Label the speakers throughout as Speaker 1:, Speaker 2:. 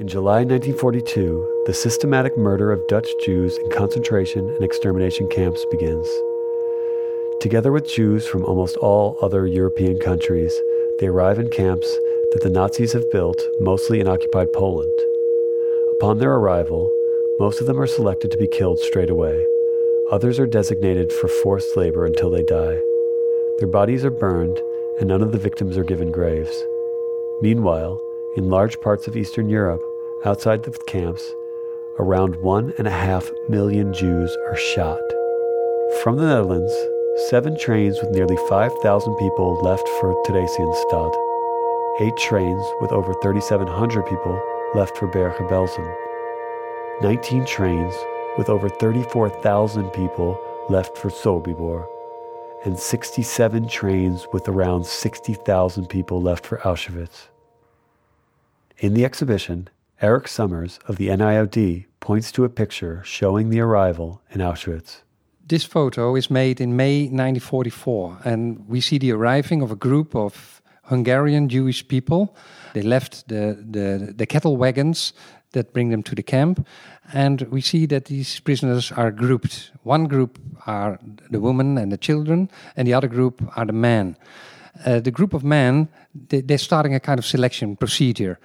Speaker 1: In July 1942, the systematic murder of Dutch Jews in concentration and extermination camps begins. Together with Jews from almost all other European countries, they arrive in camps that the Nazis have built, mostly in occupied Poland. Upon their arrival, most of them are selected to be killed straight away. Others are designated for forced labor until they die. Their bodies are burned, and none of the victims are given graves. Meanwhile, in large parts of Eastern Europe, outside the camps, around one and a half million Jews are shot. From the Netherlands, seven trains with nearly 5,000 people left for Theresienstadt, eight trains with over 3,700 people left for Bergen-Belsen, 19 trains with over 34,000 people left for Sobibor, and 67 trains with around 60,000 people left for Auschwitz. In the exhibition, Erik Somers of the NIOD points to a picture showing the arrival in Auschwitz.
Speaker 2: This photo is made in May 1944, and we see the arriving of a group of Hungarian Jewish people. They left the, the, the cattle wagons that bring them to the camp, and we see that these prisoners are grouped. One group are the women and the children, and the other group are the men. Uh, the group of men, they, they're starting a kind of selection procedure.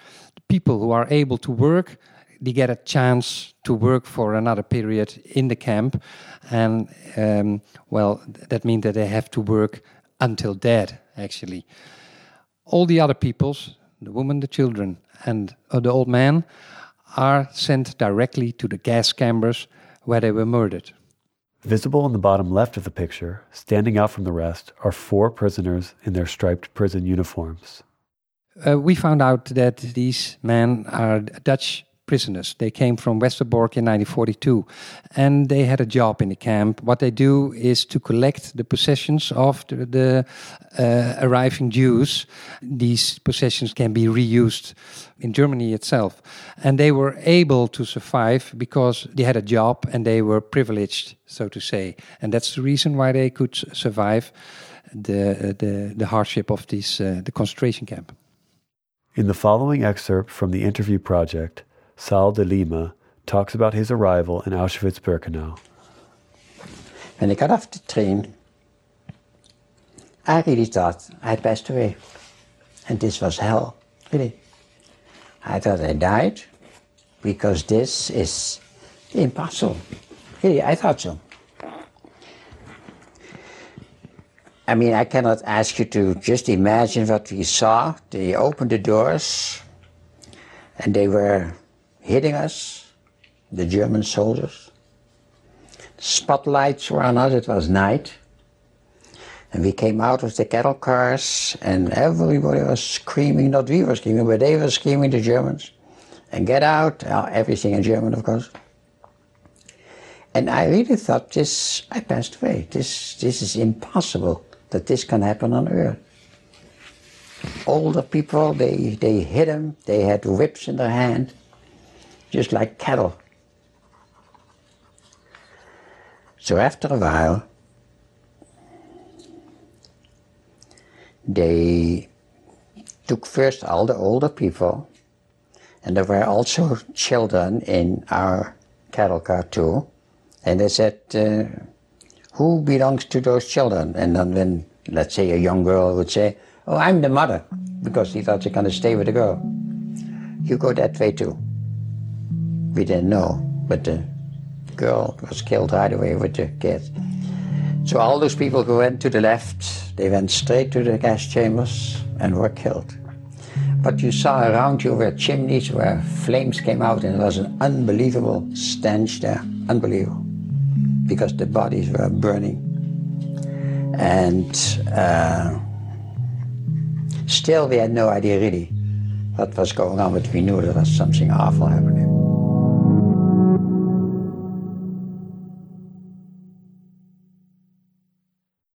Speaker 2: People who are able to work, they get a chance to work for another period in the camp, and um, well, that means that they have to work until dead, actually. All the other peoples, the women, the children, and uh, the old man, are sent directly to the gas chambers where they were murdered.
Speaker 1: Visible in the bottom left of the picture, standing out from the rest, are four prisoners in their striped prison uniforms.
Speaker 2: Uh, we found out that these men are Dutch prisoners. They came from Westerbork in 1942 and they had a job in the camp. What they do is to collect the possessions of the, the uh, arriving Jews. These possessions can be reused in Germany itself. And they were able to survive because they had a job and they were privileged, so to say. And that's the reason why they could survive the, the, the hardship of this, uh, the concentration camp.
Speaker 1: In the following excerpt from the interview project, Sal de Liema talks about his arrival in Auschwitz-Birkenau.
Speaker 3: When I got off the train, I really thought I'd passed away. And this was hell, really. I thought I died because this is impossible. Really, I thought so. I mean, I cannot ask you to just imagine what we saw. They opened the doors and they were hitting us, the German soldiers. Spotlights were on us, it was night. And we came out of the cattle cars and everybody was screaming, not we were screaming, but they were screaming, the Germans. And get out, everything in German, of course. And I really thought this, I passed away. This, this is impossible that this can happen on earth. Older people, they, they hit them, they had whips in their hand just like cattle. So after a while, they took first all the older people, and there were also children in our cattle car too, and they said, uh, who belongs to those children? And then when, let's say, a young girl would say, oh, I'm the mother, because he thought they're going to stay with the girl. You go that way too. We didn't know, but the girl was killed right away with the kids. So all those people who went to the left, they went straight to the gas chambers and were killed. But you saw around you were chimneys where flames came out and there was an unbelievable stench there. Unbelievable. Because the bodies were burning. And uh, still we had no idea really what was going on, but we knew there was something awful happening.